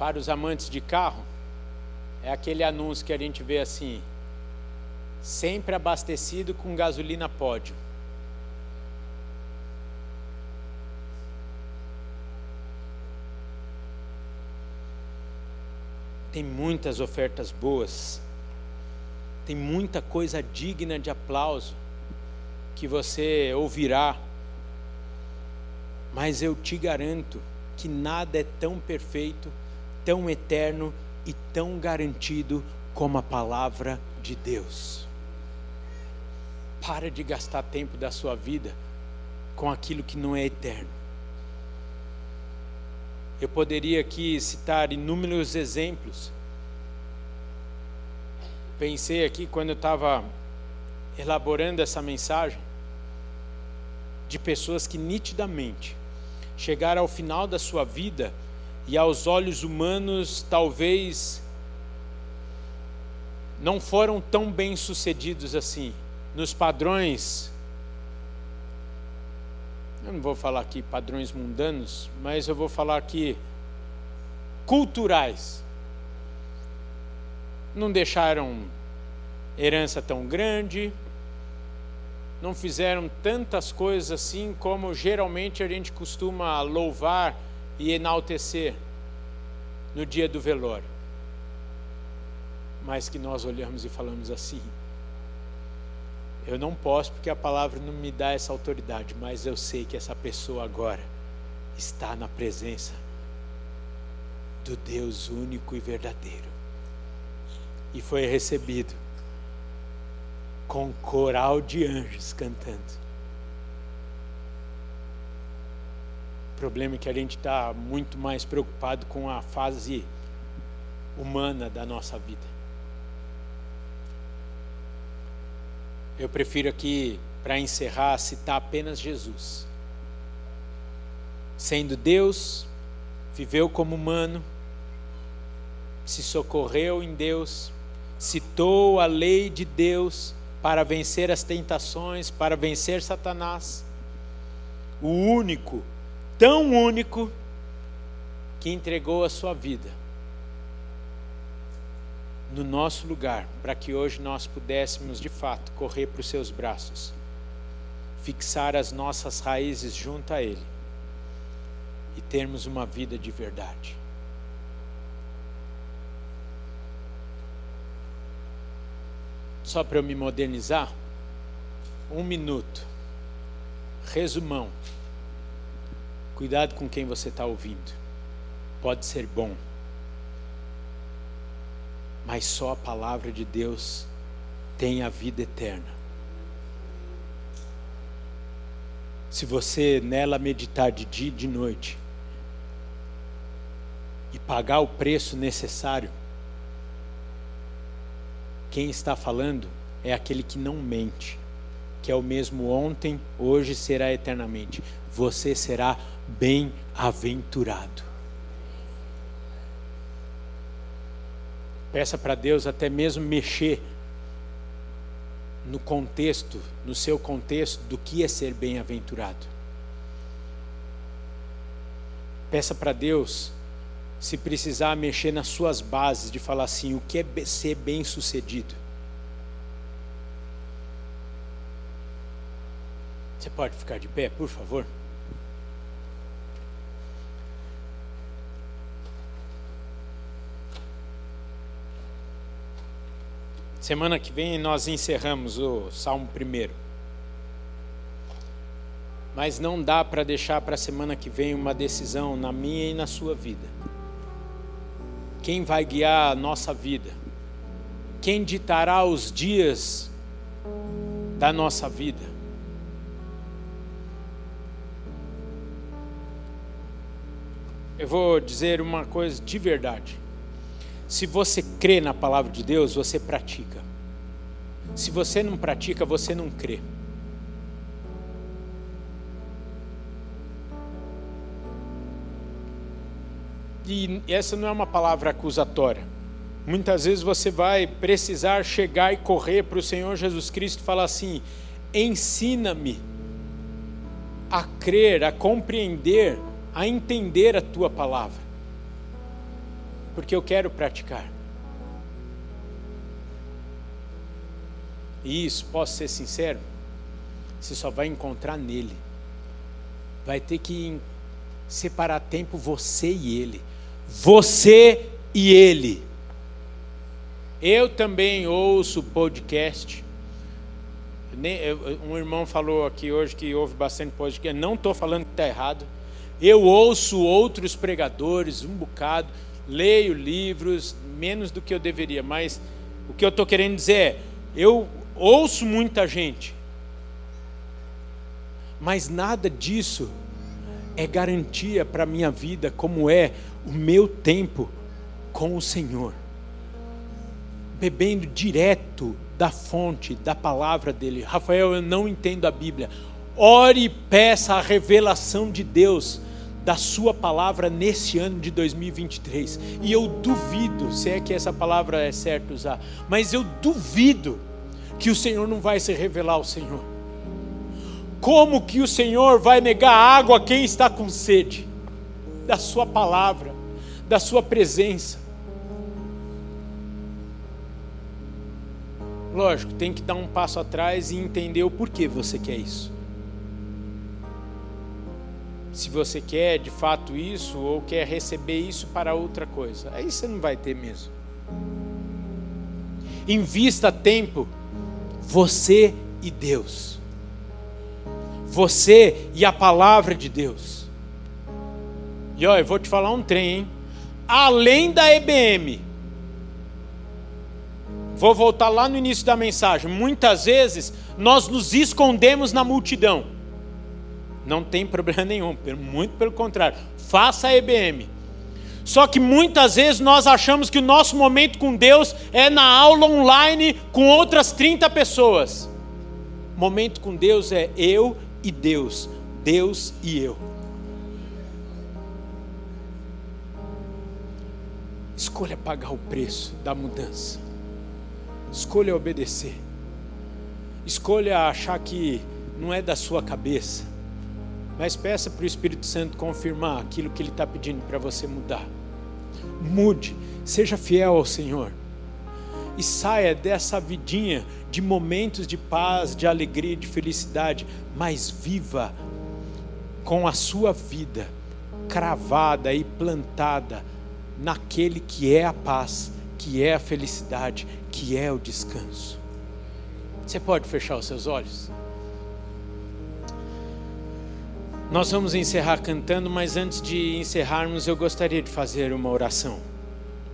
Para os amantes de carro, é aquele anúncio que a gente vê assim: sempre abastecido com gasolina pódio. Tem muitas ofertas boas, tem muita coisa digna de aplauso que você ouvirá, mas eu te garanto que nada é tão perfeito, tão eterno e tão garantido como a palavra de Deus. Para de gastar tempo da sua vida com aquilo que não é eterno. Eu poderia aqui citar inúmeros exemplos. Pensei aqui quando eu estava elaborando essa mensagem de pessoas que nitidamente chegaram ao final da sua vida e aos olhos humanos talvez não foram tão bem sucedidos assim nos padrões, eu não vou falar aqui padrões mundanos, mas eu vou falar aqui culturais. Não deixaram herança tão grande, não fizeram tantas coisas assim como geralmente a gente costuma louvar e enaltecer no dia do velório. Mas que nós olhamos e falamos assim: eu não posso porque a palavra não me dá essa autoridade, mas eu sei que essa pessoa agora está na presença do Deus único e verdadeiro. E foi recebido com coral de anjos cantando. Problema é que a gente está muito mais preocupado com a fase humana da nossa vida. Eu prefiro aqui, para encerrar, citar apenas Jesus. Sendo Deus, viveu como humano, se socorreu em Deus, citou a lei de Deus para vencer as tentações, para vencer Satanás. O único, tão único, que entregou a sua vida no nosso lugar, para que hoje nós pudéssemos de fato correr para os seus braços, fixar as nossas raízes junto a Ele e termos uma vida de verdade. Só para eu me modernizar, um minuto, resumão. Cuidado com quem você está ouvindo, pode ser bom mas só a palavra de Deus tem a vida eterna. Se você nela meditar de dia e de noite e pagar o preço necessário, quem está falando é aquele que não mente, que é o mesmo ontem, hoje será eternamente. Você será bem-aventurado. Peça para Deus até mesmo mexer no contexto, no seu contexto, do que é ser bem-aventurado. Peça para Deus, se precisar mexer nas suas bases, de falar assim: o que é ser bem-sucedido? Você pode ficar de pé, por favor? Semana que vem nós encerramos o Salmo primeiro. Mas não dá para deixar para a semana que vem uma decisão na minha e na sua vida. Quem vai guiar a nossa vida? Quem ditará os dias da nossa vida? Eu vou dizer uma coisa de verdade. Se você crê na palavra de Deus, você pratica. Se você não pratica, você não crê. E essa não é uma palavra acusatória. Muitas vezes você vai precisar chegar e correr para o Senhor Jesus Cristo e falar assim: ensina-me a crer, a compreender a entender a tua palavra, porque eu quero praticar. E isso, posso ser sincero, você só vai encontrar nele. Vai ter que separar tempo você e ele. Você e ele. Eu também ouço podcast. Um irmão falou aqui hoje que ouve bastante podcast. Não estou falando que está errado. Eu ouço outros pregadores um bocado, leio livros, menos do que eu deveria, mas o que eu estou querendo dizer é: eu ouço muita gente, mas nada disso é garantia para a minha vida, como é o meu tempo com o Senhor, bebendo direto da fonte, da palavra dele. Rafael, eu não entendo a Bíblia. Ore e peça a revelação de Deus da Sua palavra nesse ano de 2023. E eu duvido, se é que essa palavra é certo usar, mas eu duvido que o Senhor não vai se revelar ao Senhor. Como que o Senhor vai negar água a quem está com sede? Da Sua palavra, da Sua presença. Lógico, tem que dar um passo atrás e entender o porquê você quer isso se você quer de fato isso ou quer receber isso para outra coisa. Aí você não vai ter mesmo. Invista tempo, você e Deus. Você e a palavra de Deus. E olha, eu vou te falar um trem, hein? Além da EBM, vou voltar lá no início da mensagem. Muitas vezes nós nos escondemos na multidão. Não tem problema nenhum, muito pelo contrário. Faça a EBM. Só que muitas vezes nós achamos que o nosso momento com Deus é na aula online com outras 30 pessoas. Momento com Deus é eu e Deus, Deus e eu. Escolha pagar o preço da mudança. Escolha obedecer. Escolha achar que não é da sua cabeça mas peça para o Espírito Santo confirmar aquilo que Ele está pedindo para você mudar. Mude, seja fiel ao Senhor. E saia dessa vidinha de momentos de paz, de alegria, de felicidade, mas viva com a sua vida cravada e plantada naquele que é a paz, que é a felicidade, que é o descanso. Você pode fechar os seus olhos? Nós vamos encerrar cantando, mas antes de encerrarmos, eu gostaria de fazer uma oração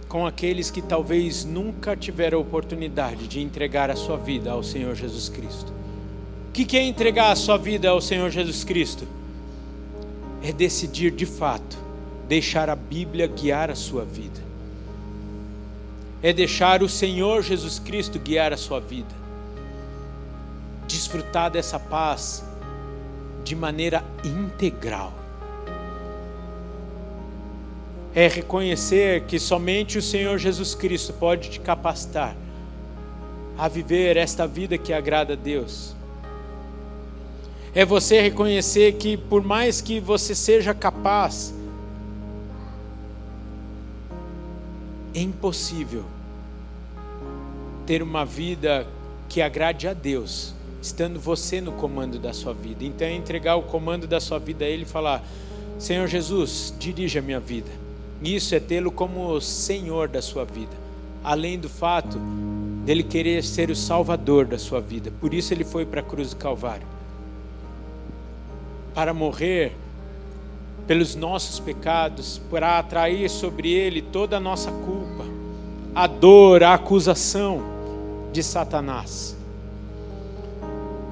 com aqueles que talvez nunca tiveram a oportunidade de entregar a sua vida ao Senhor Jesus Cristo. O que é entregar a sua vida ao Senhor Jesus Cristo? É decidir de fato deixar a Bíblia guiar a sua vida. É deixar o Senhor Jesus Cristo guiar a sua vida. Desfrutar dessa paz de maneira integral. é reconhecer que somente o Senhor Jesus Cristo pode te capacitar a viver esta vida que agrada a Deus. É você reconhecer que, por mais que você seja capaz, é impossível ter uma vida que agrade a Deus, estando você no comando da sua vida. Então, é entregar o comando da sua vida a Ele e falar: Senhor Jesus, dirija a minha vida. Isso é tê-lo como Senhor da sua vida, além do fato dele querer ser o Salvador da sua vida. Por isso ele foi para a cruz do Calvário para morrer pelos nossos pecados, para atrair sobre ele toda a nossa culpa, a dor, a acusação de Satanás.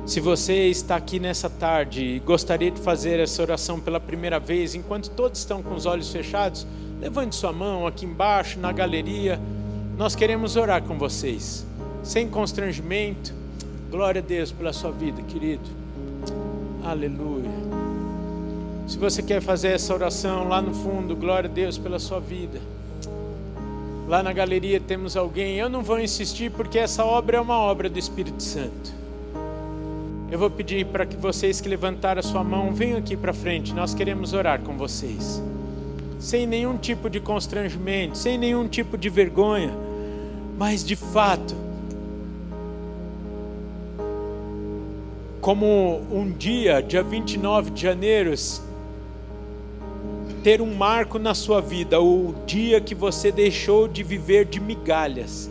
Se você está aqui nessa tarde e gostaria de fazer essa oração pela primeira vez, enquanto todos estão com os olhos fechados, levante sua mão aqui embaixo, na galeria. Nós queremos orar com vocês, sem constrangimento. Glória a Deus pela sua vida, querido. Aleluia. Se você quer fazer essa oração lá no fundo, glória a Deus pela sua vida. Lá na galeria temos alguém. Eu não vou insistir porque essa obra é uma obra do Espírito Santo. Eu vou pedir para que vocês que levantaram a sua mão venham aqui para frente. Nós queremos orar com vocês. Sem nenhum tipo de constrangimento, sem nenhum tipo de vergonha, mas de fato, como um dia, dia 29 de janeiro, ter um marco na sua vida, o dia que você deixou de viver de migalhas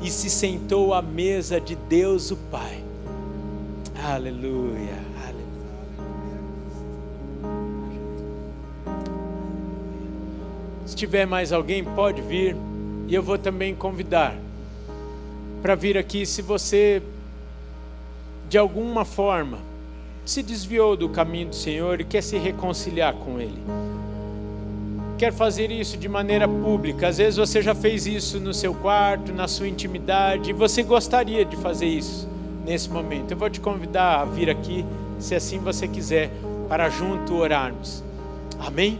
e se sentou à mesa de Deus o Pai. Aleluia, Se tiver mais alguém, pode vir. E eu vou também convidar para vir aqui se você, de alguma forma, se desviou do caminho do Senhor e quer se reconciliar com Ele. Quer fazer isso de maneira pública. Às vezes você já fez isso no seu quarto, na sua intimidade, e você gostaria de fazer isso nesse momento. Eu vou te convidar a vir aqui, se assim você quiser, para junto orarmos. Amém?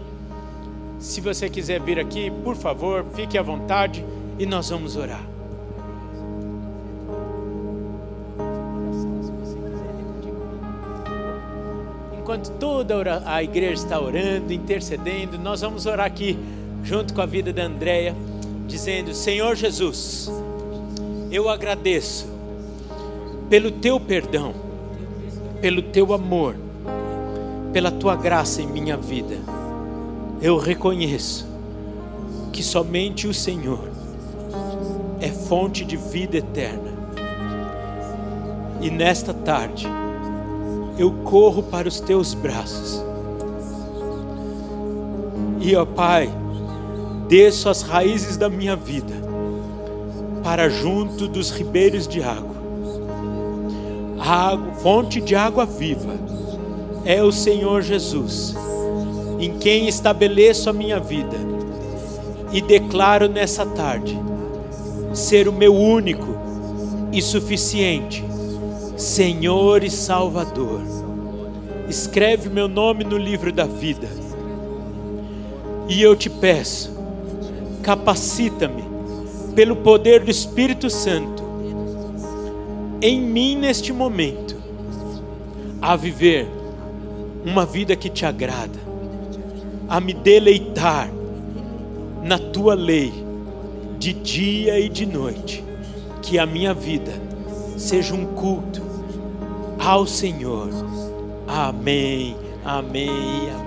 Se você quiser vir aqui, por favor, fique à vontade e nós vamos orar. Enquanto toda a igreja está orando, intercedendo, nós vamos orar aqui junto com a vida da Andréia, dizendo: Senhor Jesus, eu agradeço pelo teu perdão, pelo teu amor, pela tua graça em minha vida. Eu reconheço que somente o Senhor é fonte de vida eterna. E nesta tarde, eu corro para os teus braços. E, ó Pai, desço as raízes da minha vida para junto dos ribeiros de água água, fonte de água viva, é o Senhor Jesus, em quem estabeleço a minha vida e declaro nessa tarde ser o meu único e suficiente Senhor e Salvador. Escreve meu nome no livro da vida. E eu te peço, capacita-me pelo poder do Espírito Santo em mim neste momento a viver uma vida que te agrada, a me deleitar na tua lei de dia e de noite, que a minha vida seja um culto ao Senhor. Amém, amém, amém.